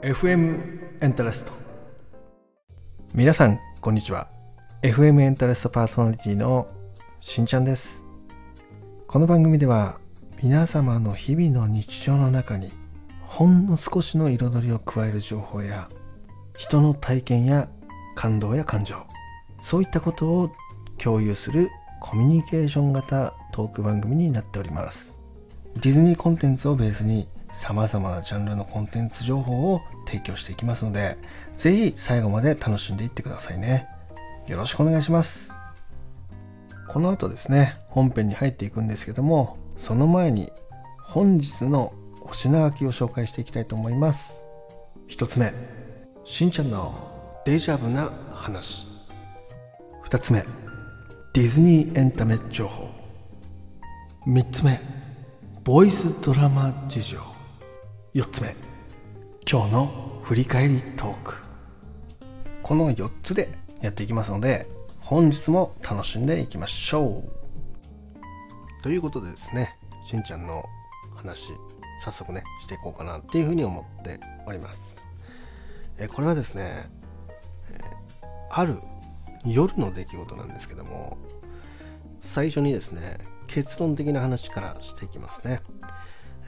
FM エンタレスト皆さんこんにちは。FM エンタレストパーソナリティのしんちゃんです。この番組では皆様の日々の日常の中にほんの少しの彩りを加える情報や人の体験や感動や感情そういったことを共有するコミュニケーション型トーク番組になっております。ディズニーコンテンツをベースに様々なジャンルのコンテンツ情報を提供していきますのでぜひ最後まで楽しんでいってくださいね。よろしくお願いします。この後ですね本編に入っていくんですけどもその前に本日のお品書きを紹介していきたいと思います。1つ目しんちゃんのデジャブな話。2つ目ディズニーエンタメ情報。3つ目ボイスドラマ事情。4つ目。今日の振り返りトーク。この4つでやっていきますので本日も楽しんでいきましょう。ということでですねしんちゃんの話早速ねしていこうかなっていうふうに思っております。えこれはですね、えある夜の出来事なんですけども最初にですね結論的な話からしていきますね。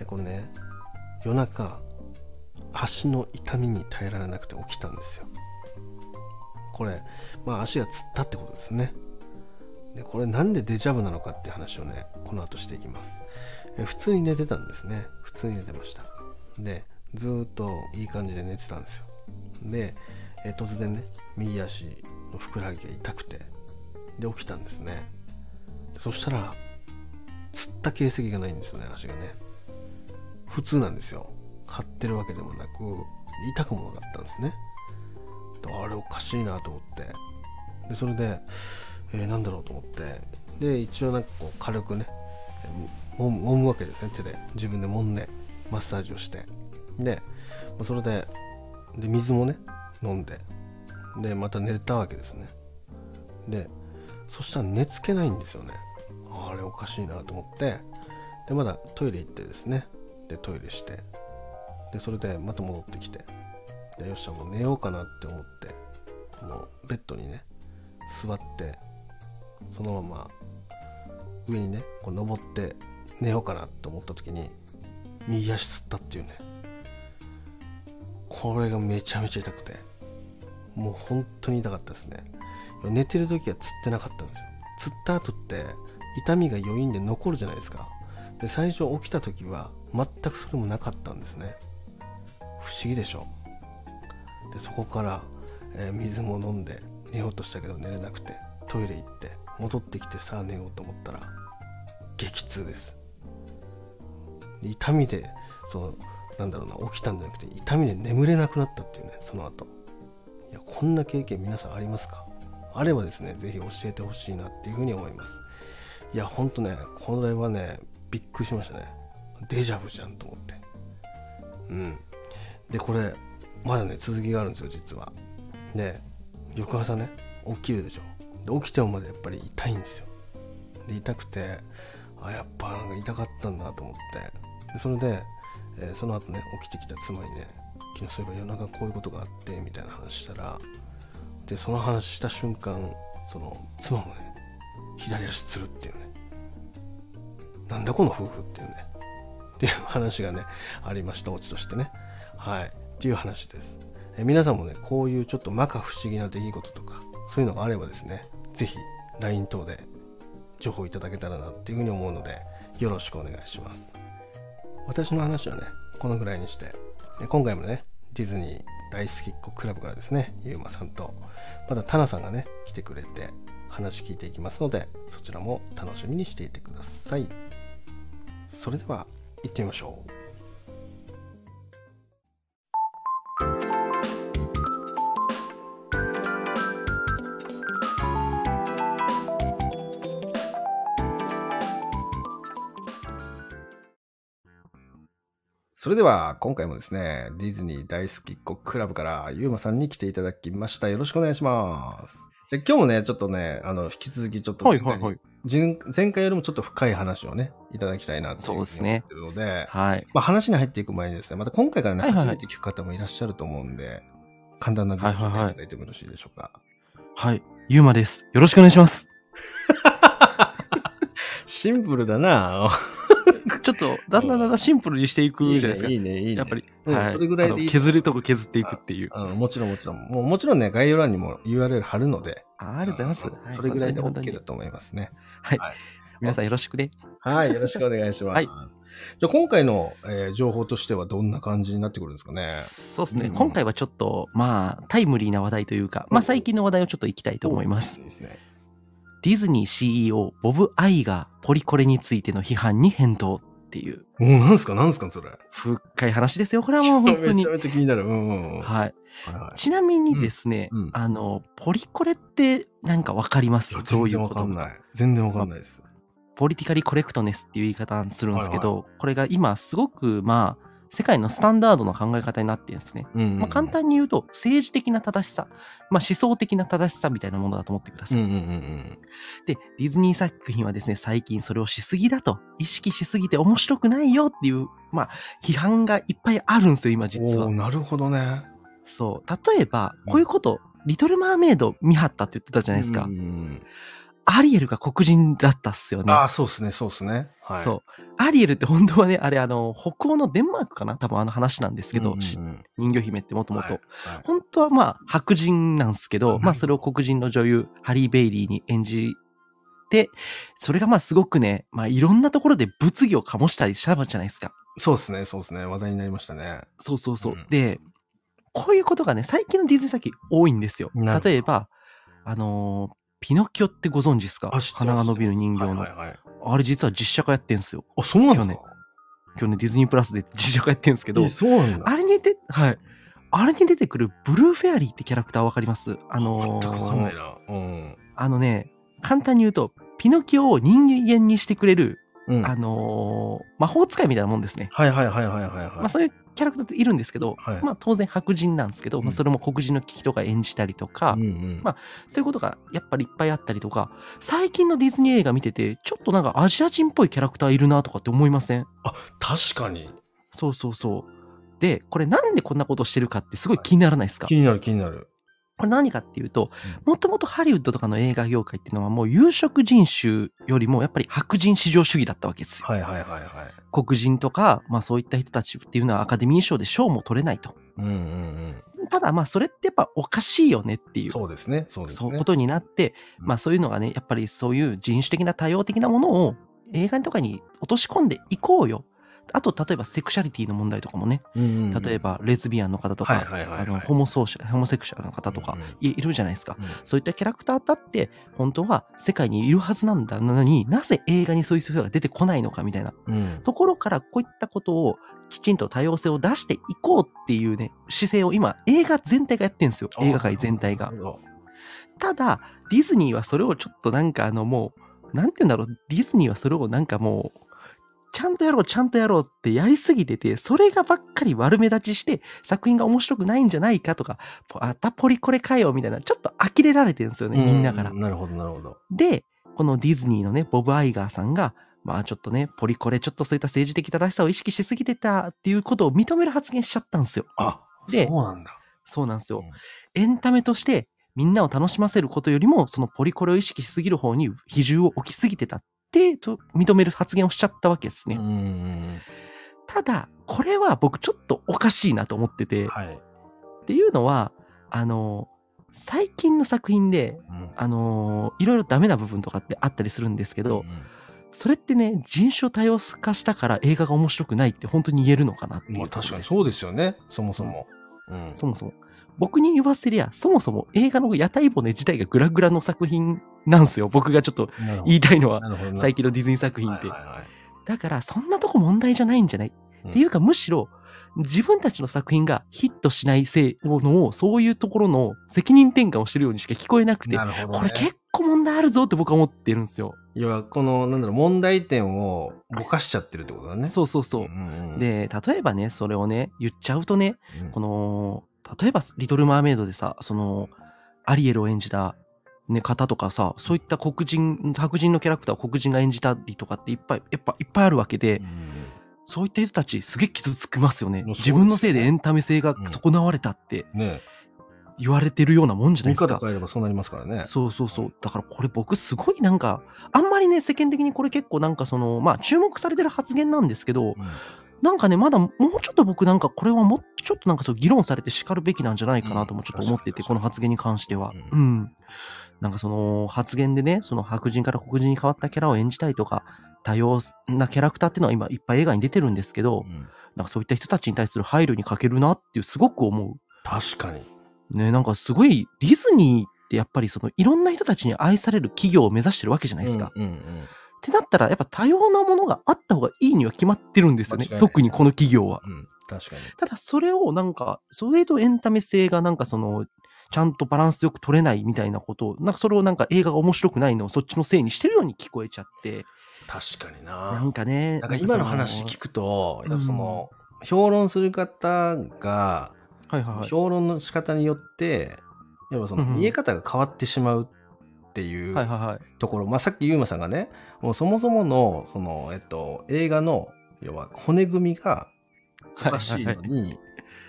えこれね夜中足の痛みに耐えられなくて起きたんですよ。これまあ足がつったってことですね。でこれなんでデジャブなのかって話をねこの後していきます。え普通に寝てたんですね。普通に寝てました。でずっといい感じで寝てたんですよ。でえ突然ね右足のふくらはぎが痛くてで起きたんですね。そしたらつった形跡がないんですよね足がね。普通なんですよ。張ってるわけでもなく痛くもなかったんですね。あれおかしいなと思って。でそれで、えー、何だろうと思って。で一応なんかこう軽くね揉む揉むわけですね手で。自分で揉んでマッサージをして。でそれでで水もね飲んで。でまた寝たわけですね。でそしたら寝つけないんですよね。あれおかしいなと思って。でまだトイレ行ってですねでトイレしてでそれでまた戻ってきてでよっしゃもう寝ようかなって思ってもうベッドにね座ってそのまま上にねこう登って寝ようかなと思った時に右足つったっていうね。これがめちゃめちゃ痛くてもう本当に痛かったですね。寝てる時はつってなかったんですよ。つった後って痛みが余韻で残るじゃないですか。で最初起きた時は全くそれもなかったんですね。不思議でしょ。でそこから、えー、水も飲んで寝ようとしたけど寝れなくてトイレ行って戻ってきてさあ寝ようと思ったら激痛です。痛みでそのなんだろうな起きたんじゃなくて痛みで眠れなくなったっていうねその後。いやこんな経験皆さんありますか？あればですね是非教えてほしいなっていうふうに思います。いやほんとねこれはねびっくりしましたね。デジャブじゃんと思って。うん。でこれまだね続きがあるんですよ実は。で翌朝ね起きるでしょ。で起きてもまでやっぱり痛いんですよ。で痛くてあやっぱなんか痛かったんだと思って。でそれで、えー、その後ね起きてきた妻にね昨日そういえば夜中こういうことがあってみたいな話したらでその話した瞬間その妻もね左足つるっていうねなんだこの夫婦っていうね。っていう話がねありましたオチとしてね。はい。っていう話です。え皆さんもねこういうちょっと摩訶不思議な出来事とかそういうのがあればですね是非 LINE 等で情報いただけたらなっていうふうに思うのでよろしくお願いします。私の話はねこのぐらいにして今回もねディズニー大好きっ子クラブからですねゆうまさんとまたタナさんがね来てくれて話聞いていきますのでそちらも楽しみにしていてください。それでは行ってみましょうそれでは今回もですね、ディズニー大好きっ子クラブからゆうまさんに来ていただきました。よろしくお願いします。じゃ今日もね、ちょっとね、あの、引き続きちょっと、はいはいはい、前前回よりもちょっと深い話をね、いただきたいなとそうですね思ってるので、はい。まあ、話に入っていく前にですね、また今回からね、はいはいはい初めて聞く方もいらっしゃると思うんで、簡単な自己紹介いただいてもよろしいでしょうか。はい。ゆうまです。よろしくお願いします。シンプルだな ちょっと、だんだんだんだんシンプルにしていくじゃないですか。いいね、いいね。やっぱり、うんはいそれぐらいでいい削るとこ削っていくっていう。うん、もちろんもちろん。もうもちろんね、概要欄にも URL 貼るので、あありがとうございます。それぐらいで OK だと思いますね。はいはい。皆さんよろしくね。はい、よろしくお願いします。はいじゃあ今回の、えー情報としてはどんな感じになってくるんですかね。そうですね、うん今回はちょっと、まあ、タイムリーな話題というか、まあ、最近の話題をちょっといきたいと思いますい。いですね。ディズニー CEO、ボブ・アイがポリコレについての批判に返答っていう、おーなんすかなんすかそれ。深い話ですよ。これはもう本当にめちゃ。めちゃ気になる。うんうんうん。はい。はいはいちなみにですね、うんうんあの、ポリコレってなんかわかります？全然わかんない。全然わかんないです。ポリティカリコレクトネスっていう言い方するんですけど、これが今すごくまあ、世界のスタンダードの考え方になってるんですね。うんうんうんまあ、簡単に言うと、政治的な正しさ、まあ、思想的な正しさみたいなものだと思ってください。うんうんうんで、ディズニー作品はですね、最近それをしすぎだと、意識しすぎて面白くないよっていう、まあ、批判がいっぱいあるんですよ、今うん。実は。なるほどね。そう。例えば、こういうこと、リトル・マーメイド見張ったって言ってたじゃないですか。うんうんうんアリエルが黒人だったっすよね。ああ、そうですね、そうですね。はい。そう。アリエルって本当はね、あれあの、北欧のデンマークかな？多分あの話なんですけど、うんうん人魚姫ってもともと。はいはい本当はまあ白人なんですけど、うんまあそれを黒人の女優、ハリー・ベイリーに演じて、それがまあすごくね、まあいろんなところで物議を醸したりしたじゃないですか。そうですね、そうですね。話題になりましたね。そうそうそう。うんで、こういうことがね、最近のディズニー作品多いんですよ。例えば、あのーピノキオってご存知ですか？鼻が伸びる人形の。はいはいはい。あれ実は実写化やってんすよ。あ、そうなんですか？今日ね、ディズニープラスで実写化やってんすけどえ、そうなんだ。あれに出て、はい。あれに出てくるブルーフェアリーってキャラクターわかります？あのー全くわかんないな。うん。あのね、簡単に言うと、ピノキオを人間にしてくれる、うん。あのー魔法使いみたいなもんですね。はいはいはいはいはいはい。まあそういうキャラクターっているんですけど、はいまあ当然白人なんですけど、うんまあそれも黒人の人が演じたりとか、うんうんまあそういうことがやっぱりいっぱいあったりとか、最近のディズニー映画見てて、ちょっとなんかアジア人っぽいキャラクターいるなとかって思いません？あ、確かに。そうそうそう。で、これなんでこんなことしてるかってすごい気にならないですか？気になる気になる。これ何かっていうと、もともとハリウッドとかの映画業界っていうのはもう有色人種よりもやっぱり白人至上主義だったわけですよ。はいはいはいはい。黒人とか、まあそういった人たちっていうのはアカデミー賞で賞も取れないと。うんうんただまあそれってやっぱおかしいよねってうん。いう。そうですね。そうですね。そういうことになって、うんまあそういうのがね、やっぱりそういう人種的な多様的なものを映画とかに落とし込んでいこうよ。あと、例えばセクシャリティの問題とかもね、うんうんうん例え。ばレズビアンの方とか、あのホモソーシャル、ホモセクシャルの方とかいいるじゃないですか。うんそういったキャラクターだって、本当は世界にいるはずなんだのになぜ映画にそういう人が出てこないのかみたいなうん。ところから、こういったことをきちんと多様性を出していこうっていうね、姿勢を今、映画全体がやってるんですよ。映画界全体が。ただ、ディズニーはそれをちょっとなんかあのもう、なんて言うんだろう、ディズニーはそれをなんかもう、ちゃんとやろう、ちゃんとやろうってやりすぎてて、それがばっかり悪目立ちして、作品が面白くないんじゃないかとか、あたポリコレかよ、みたいな、ちょっと呆れられてるんですよね、みんなからう。なるほどなるほど。で、このディズニーのね、ボブ・アイガーさんが、まあちょっとね、ポリコレ、ちょっとそういった政治的正しさを意識しすぎてたっていうことを認める発言しちゃったんですよ。あ、でそうなんだ。そうなんですよ。うんエンタメとしてみんなを楽しませることよりも、そのポリコレを意識しすぎる方に比重を置きすぎてたってと認める発言をしちゃったわけですね。うんうんただ、これは僕ちょっとおかしいなと思ってて、うん。はい。っていうのは、あの、最近の作品で、うんあのいろいろダメな部分とかってあったりするんですけど、うんそれってね、人種を多様化したから映画が面白くないって本当に言えるのかなっていうまあ。確かにそうですよね。そもそも。うん。そもそも。僕に言わせりゃ、そもそも映画の屋台骨自体がグラグラの作品なんですよ。僕がちょっと言いたいのは、最近のディズニー作品って。だから、そんなとこ問題じゃないんじゃない、うんってい？うか、むしろ、自分たちの作品がヒットしないせいのを、そういうところの責任転換をしてるようにしか聞こえなくて、ねこれ結構問題あるぞって僕は思ってるんですよ。要は、この、なんだろう、問題点をぼかしちゃってるってことだね。そうそうそう。んうんうん、で、例えばね、それをね、言っちゃうとね、うんこの、例えば、リトル・マーメイドでさ、その、アリエルを演じた、ね、方とかさ、そういった黒人、白人のキャラクターを黒人が演じたりとかっていっぱい、やっぱいっぱいあるわけで、うんそういった人たちすげえ傷つきますよね。ね自分のせいでエンタメ性が損なわれたってね言われてるようなもんじゃない見ですか。方変えればそうなりますからね。そうそうそう。だからこれ僕すごいなんか、あんまりね、世間的にこれ結構なんかその、まあ注目されてる発言なんですけど、うんなんかね、まだもうちょっと僕なんかこれはもっとちょっとなんかそう議論されて叱るべきなんじゃないかなともちょっと思ってて、うんこの発言に関しては。ううん。なんかその発言でね、その白人から黒人に変わったキャラを演じたりとか、多様なキャラクターっていうのは今いっぱい映画に出てるんですけど、うんなんかそういった人たちに対する配慮に欠けるなっていうすごく思確かに。う。ね、なんかすごいディズニーってやっぱりそのいろんな人たちに愛される企業を目指してるわけじゃないですか。うんうんってなったらやっぱ多様なものがあった方がいいには決まってるんですよね。特にこの企業は。うんうん確かに。ただそれをなんか、それとエンタメ性がなんかその、ちゃんとバランスよく取れないみたいなことを、なんかそれをなんか映画が面白くないのをそっちのせいにしてるように聞こえちゃって、確かになな。んかね。なんか今の話聞くと、やっぱその、評論する方が、はいはいはい。評論の仕方によって、やっぱそのうんうん見え方が変わってしまうっていう。ところ、まあさっきユーマさんがね、もうそもそもの、その、えっと、映画の、要は骨組みがおかしいのに、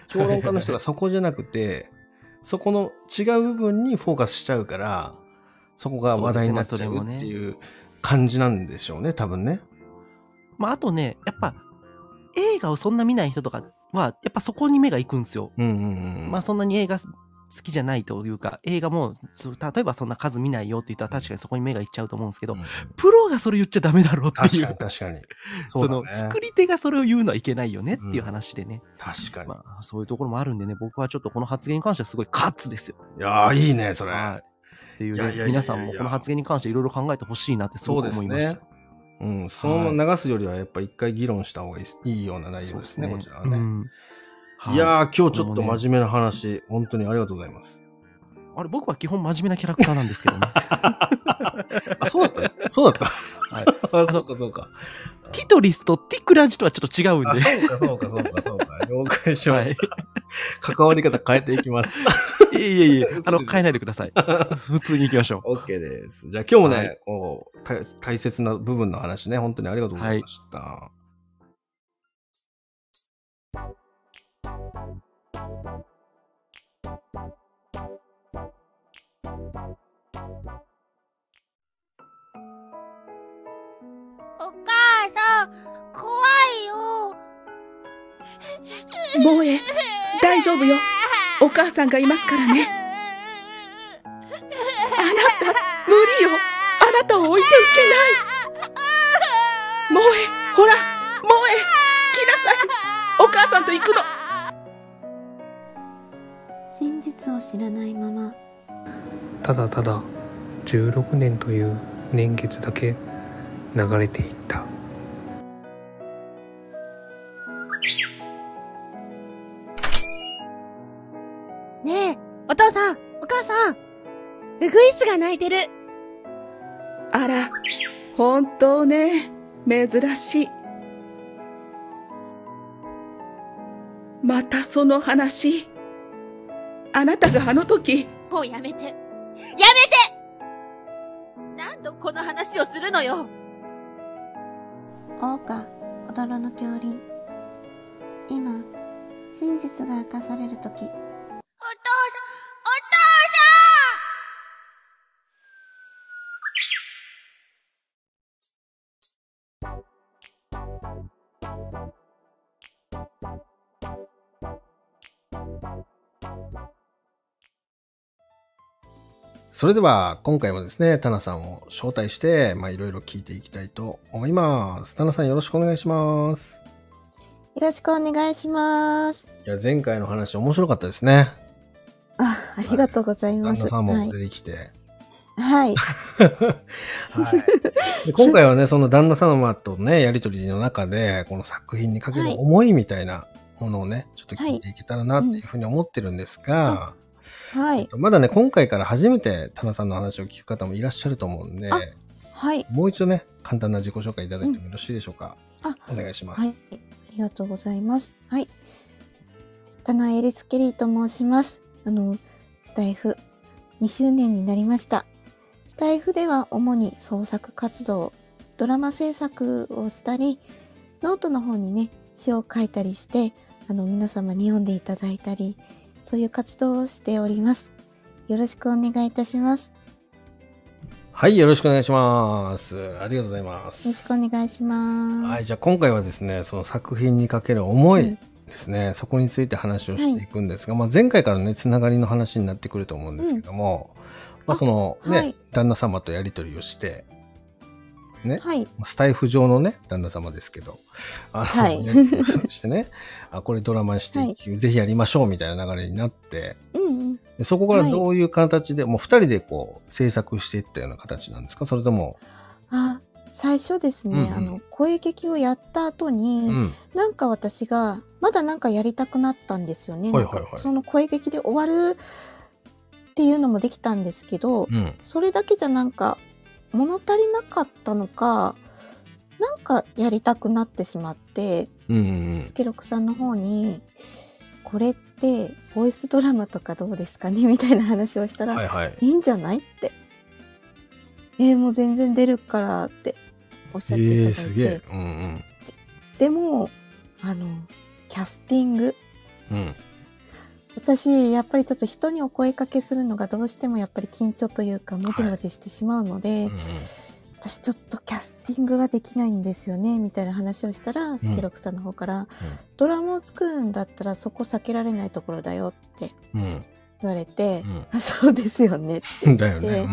評論家の人がそこじゃなくて、そこの違う部分にフォーカスしちゃうから、そこが話題になっちゃうっていう感じなんでしょうね、多分ね。まああとね、やっぱ映画をそんな見ない人とかは、やっぱそこに目が行くんですよ。うんうんうん。まあそんなに映画好きじゃないというか、映画も、例えばそんな数見ないよって言ったら確かにそこに目が行っちゃうと思うんですけど、うんプロがそれ言っちゃダメだろうっていう確かに。確かに。そね。作り手がそれを言うのはいけないよねっていう話でね。確かに。まあ、そういうところもあるんでね、僕はちょっとこの発言に関してはすごいカツですよ。いやー、いいね、それ。はい。っていうね、皆さんもこの発言に関していろいろ考えてほしいなってすごく思いました。そうですうん、そのまま流すよりはやっぱ一回議論した方がいいいいような内容ですね、こちらはね。うんはいやー、今日ちょっと真面目な話、本当にありがとうございます。あれ、僕は基本真面目なキャラクターなんですけどね。あ、そうだった？そうだった？はい あ、そうか、そうか。ティトリスとティクラジとはちょっと違うんあ、で。そうか、そうか、そうか、そうか。了解しました。関わり方変えていきます。いえいえいえ、あの、変えないでください。普通に行きましょう。OK です。じゃあ今日もね、はいこう大、大切な部分の話ね、本当にありがとうございました。お母さん、怖いよ。萌え、大丈夫よ。お母さんがいますからね。あなた、無理よ。あなたを置いていけない。萌え、ほら、萌え、来なさい。お母さんと行くの。知らないままただただ16年という年月だけ流れていったねえ、お父さん、お母さん、ウグイスが鳴いてる。あら、本当ね、珍しい。またその話。あなたがあの時、もうやめて。やめて何度この話をするのよ。桜花踊ろの恐竜今真実が明かされる時お父さん、お父さんそれでは今回もですね、タナさんを招待して、まあいろいろ聞いていきたいと思います。タナさんよろしくお願いします。よろしくお願いしますいや、前回の話面白かったですね。あありがとうございます旦那さんもはい、出てきて。はい、はい、で今回はね、その旦那様とね、やりとりの中で、この作品にかける思いみたいなものをね、ちょっと聞いていけたらなっていうふうに思ってるんですが、はいまだね、今回から初めてタナさんの話を聞く方もいらっしゃると思うんで、あはいもう一度ね、簡単な自己紹介いただいてもよろしいでしょうか？あお願いします。はい、ありがとうございます。はい。タナエリス・ケリーと申します。あの、スタイフ2周年になりました。スタイフでは主に創作活動、ドラマ制作をしたり、ノートの方にね、詩を書いたりして、あの、皆様に読んでいただいたり、そういう活動をしております。よろしくお願いいたします。はい、よろしくお願いします。ありがとうございます。よろしくお願いします。はい、じゃあ今回はですね、その作品にかける思いうんですね、そこについて話をしていくんですが、まあ前回からね、つながりの話になってくると思うんですけども、まあそのね、はい旦那様とやりとりをして、ね、はい。スタイフ上のね、旦那様ですけど、あの、はい。してね、あ、これドラマにしてい。き、ぜひやりましょうみたいな流れになって、うんうん。でそこからはい。どういう形で、もう二人でこう、制作していったような形なんですか？それとも、あ、最初ですね、うんうん。あの、声劇をやった後に、うん。なんか私が、まだなんかやりたくなったんですよね。はいはいはい。その声劇で終わるっていうのもできたんですけど、うん。それだけじゃなんか物足りなかったのか、なんかやりたくなってしまって、うんうんスケロクさんの方に、これってボイスドラマとかどうですかね？みたいな話をしたうん。ら、はいはい。いいんじゃない？って。えーもう全然出るからっておっしゃっていただいて。ええすげえ。うんでも、あの、キャスティング。うん。うん。私、やっぱりちょっと人にお声かけするのがどうしてもやっぱり緊張というか、もじもじしてしまうので、うんうん私ちょっとキャスティングができないんですよね、みたいな話をしたら、スケロクさんの方から、ドラマを作るんだったらそこ避けられないところだよってうん。言われて、うんあ そうですよねってうん。だよね。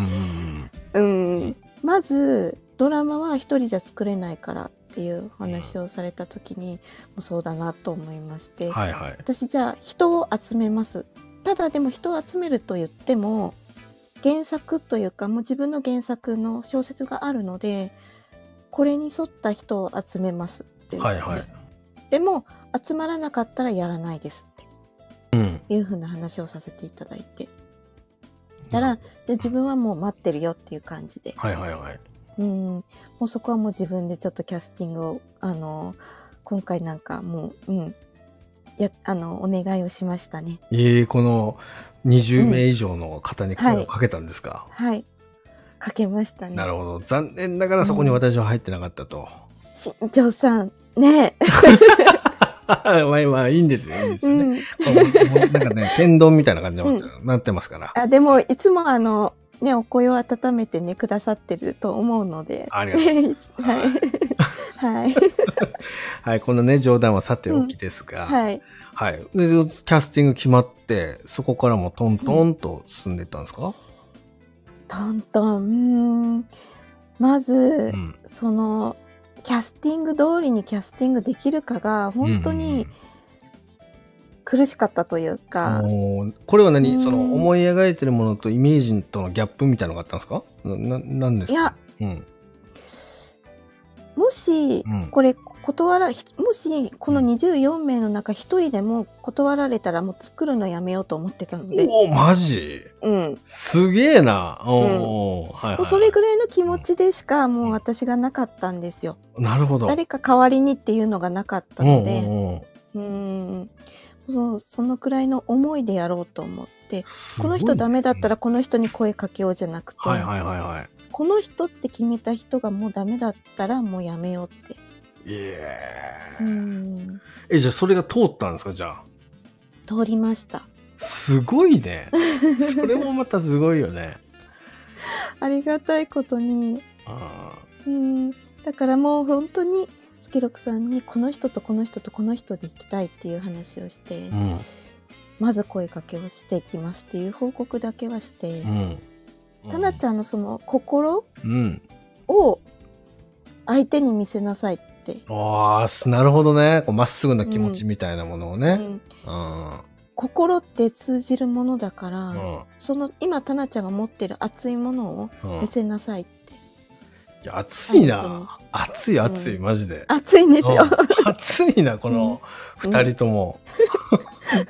うん、まずドラマは一人じゃ作れないからっていう話をされた時に、もうそうだなと思いまして、うん。はいはい。私じゃあ人を集めますただでも人を集めると言っても原作というかもう自分の原作の小説があるのでこれに沿った人を集めますっていう、はいはい。でも集まらなかったらやらないですってうん。いうふうな話をさせていただいてたら、で自分はもう待ってるよっていう感じではいはいはい。うん、もうそこはもう自分でちょっとキャスティングを、あの、今回なんかもう、うん、や、あの、お願いをしましたね。ええこの20名以上の方に声をかけたんですか、はい。かけましたね。なるほど。残念ながらそこに私は入ってなかったと。新庄さん、ねまあまあいいんですよ。いいんですえ。よね。うん。なんかね、天丼みたいな感じになってますから。あ、でも、いつもあの、ね、お声を温めてね、くださってると思うので。ありがとうございます。はい。はい。はい、こんなね、冗談はさておきですが、はい。はい。で、キャスティング決まって、そこからもトントンと進んでいったんですか、トントン、うーん。まず、うん、その、キャスティング通りにキャスティングできるかが、本当に苦しかったというか、これは何、うん。その思い描いてるものとイメージとのギャップみたいなのがあったんですか？な、ななんですか？いや、うん。もしうん、これ断ら、ひもし、この24名の中一人でも断られたらもう作るのやめようと思ってたので、おお、マジ？うん。もすげえな。おお、はい、はい。うそれぐらいの気持ちでしかもう私がなかったんですよ。なるほど。誰か代わりにっていうのがなかったので、うんうんうん。うん。そうそのくらいの思いでやろうと思って、この人ダメだったらこの人に声かけようじゃなくて、はいはいはいはい。この人って決めた人がもうダメだったらもうやめようって。いえうん。え、じゃあそれが通ったんですかじゃあ？通りました。すごいね。それもまたすごいよね。ありがたいことに、あうん。だからもう本当に、スケロクさんにこの人とこの人とこの人で行きたいっていう話をして、ーうん。まず声かけをしていきますっていう報告だけはしてう、ん。タナちゃんのその心うん。を相手に見せなさいって。ああ、すなるほどね。こうまっすぐな気持ちみたいなものをね。うんうん。心って通じるものだから、うん。その今タナちゃんが持ってる熱いものをうん見せなさいって。いや、熱いな。熱い熱い、うんマジで。熱いんですよ。うん熱いな、この二人とも。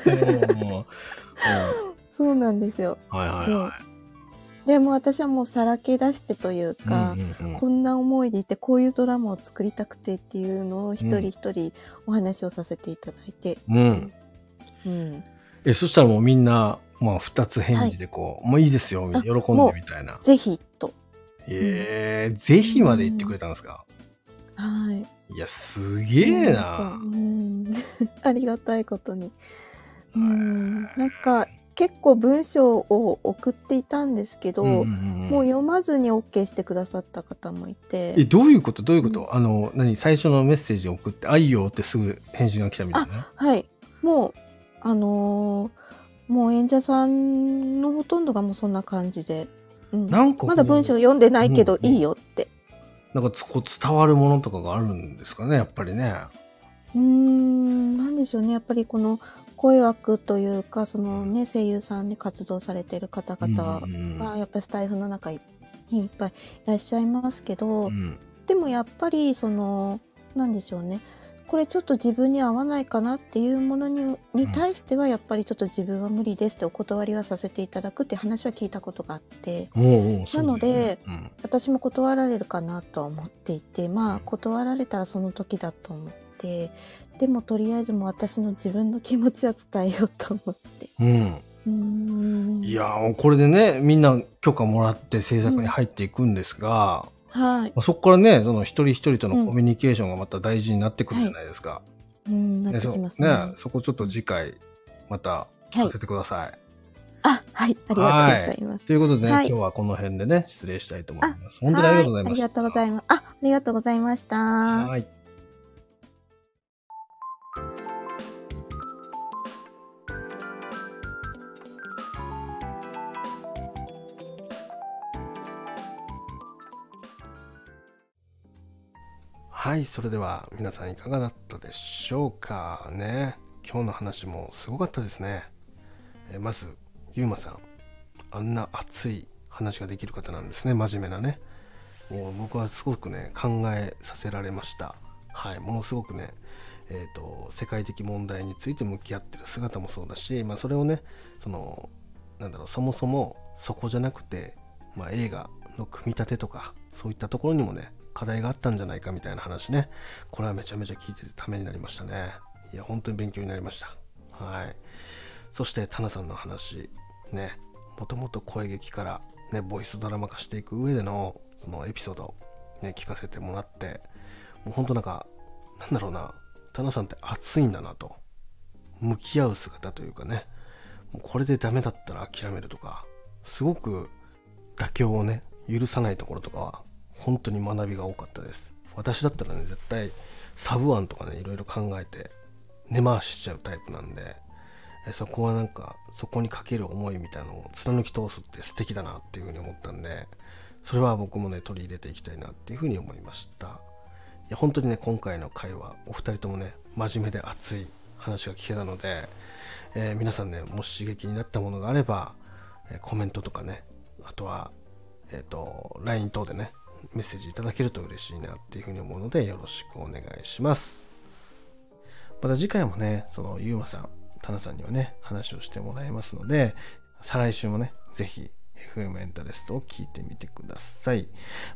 そうなんですよ。はいはいはでも私はもうさらけ出してというい。か、こんな思いでいてこういうドラマを作りたくてっていうのを一人一人お話をさせていただいて、うん。うん、え、そしたらもうみんな、まあ、二つ返事でこう、もういいですよ、あ喜んでみたいな。ぜひとええぜひまで言ってくれたんですか、はい。いや、すげえなな。うん。ありがたいことに。うん。なんか、結構文章を送っていたんですけど、うんうんうんもう読まずに OK してくださった方もいえ、て、どういうこと？どういうこと、あの、何？最初のメッセージを送って、あいよってすぐ返信が来たみたいな？はい。もう、あのーもう演者さんのほとんどがもうそんな感じで、うん、なんかまだ文章読んでないけどうんうんいいよって。なんかつこう伝わるものとかがあるんですかね、やっぱりね。うーん、なんでしょうね。やっぱりこの声枠というか、そのね、声優さんで活動されている方々うんうんが、やっぱりスタイフの中にいっぱいいらっしゃいますけど、うん。でもやっぱりそのなんでしょうねこれちょっと自分に合わないかなっていうものにに対してはやっぱりちょっと自分は無理ですってお断りはさせていただくって話は聞いたことがあって。なのでうん私も断られるかなとは思っていてまあうん。断られたらその時だと思ってでもとりあえずもう私の自分の気持ちは伝えようと思って。うん。いやーこれでね、みんな許可もらって制作に入っていくんですが、はいまあそこからね、その一人一人とのコミュニケーションがまた大事になってくるじゃないですか。うんなってそきますねねそこちょっと次回、また聞かせてください。あはいありがとうございますということでね、はい今日はこの辺でね、失礼したいと思います。本当にありがとうございました。はありがとうございます。あ、ありがとうございました。はい。はい、それでは皆さんいかがだったでしょうか？ね。今日の話もすごかったですね。えまず、ゆうまさん。あんな熱い話ができる方なんですね。真面目なね。もう僕はすごくね、考えさせられました。はい、ものすごくね、えーと、世界的問題について向き合ってる姿もそうだし、まあ、それをね、その、なんだろう、そもそもそこじゃなくて、まあ、映画の組み立てとか、そういったところにもね、課題があったんじゃないかみたいな話ね、これはめちゃめちゃ聞いててためになりましたね。いや、本当に勉強になりました。はい。そして、タナさんの話、ね、もともと声劇から、ね、ボイスドラマ化していく上での、そのエピソード、ね、聞かせてもらって、もう本当なんか、なんだろうな、タナさんって熱いんだなと。向き合う姿というかね、もうこれでダメだったら諦めるとか、すごく妥協をね、許さないところとかは、本当に学びが多かったです。私だったらね、絶対サブ案とかね、いろいろ考えて、根回ししちゃうタイプなんで、えそこはなんか、そこにかける思いみたいなのを貫き通すって素敵だなっていうふうに思ったんで、それは僕もね、取り入れていきたいなっていうふうに思いました。いや、本当にね、今回の回はお二人ともね、真面目で熱い話が聞けたので、えー皆さんね、もし刺激になったものがあれば、えコメントとかね、あとは、えっ、と、LINE 等でね、メッセージいただけると嬉しいなっていうふうに思うので、よろしくお願いします。また次回もね、そのゆうまさん、タナさんにはね、話をしてもらいますので、再来週もね、ぜひ FM エンタレストを聞いてみてください。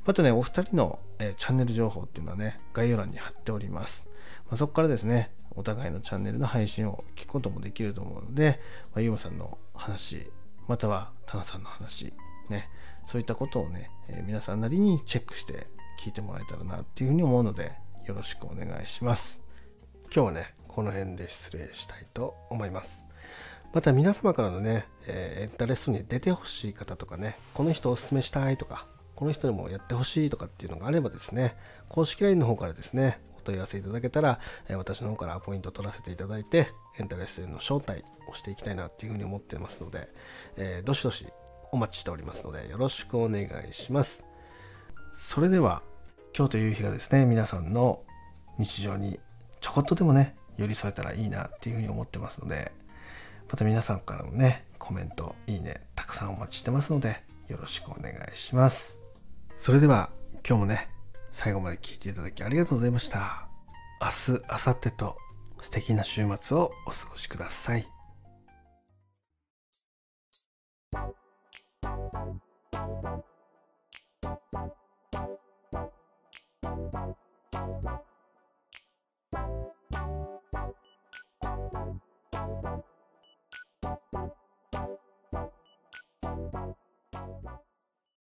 またね、お二人の、えチャンネル情報っていうのはね、概要欄に貼っております。まあ、そこからですね、お互いのチャンネルの配信を聞くこともできると思うので、まあ、ゆうまさんの話、またはタナさんの話、ね、そういったことをね、え皆さんなりにチェックして聞いてもらえたらなっていうふうに思うので、よろしくお願いします。今日はね、この辺で失礼したいと思います。また皆様からのね、えーエンタレストに出てほしい方とかね、この人おすすめしたいとか、この人にもやってほしいとかっていうのがあればですね、公式 LINE の方からですね、お問い合わせいただけたら、えー私の方からアポイント取らせていただいて、エンタレストへの招待をしていきたいなっていうふうに思ってますので、えーどしどしお待ちしておりますので、よろしくお願いします。それでは、今日という日がですね、皆さんの日常にちょこっとでもね、寄り添えたらいいなっていうふうに思ってますので、また皆さんからのね、コメント、いいね、たくさんお待ちしてますので、よろしくお願いします。それでは、今日もね、最後まで聞いていただきありがとうございました。明日、明後日と素敵な週末をお過ごしください。Bye.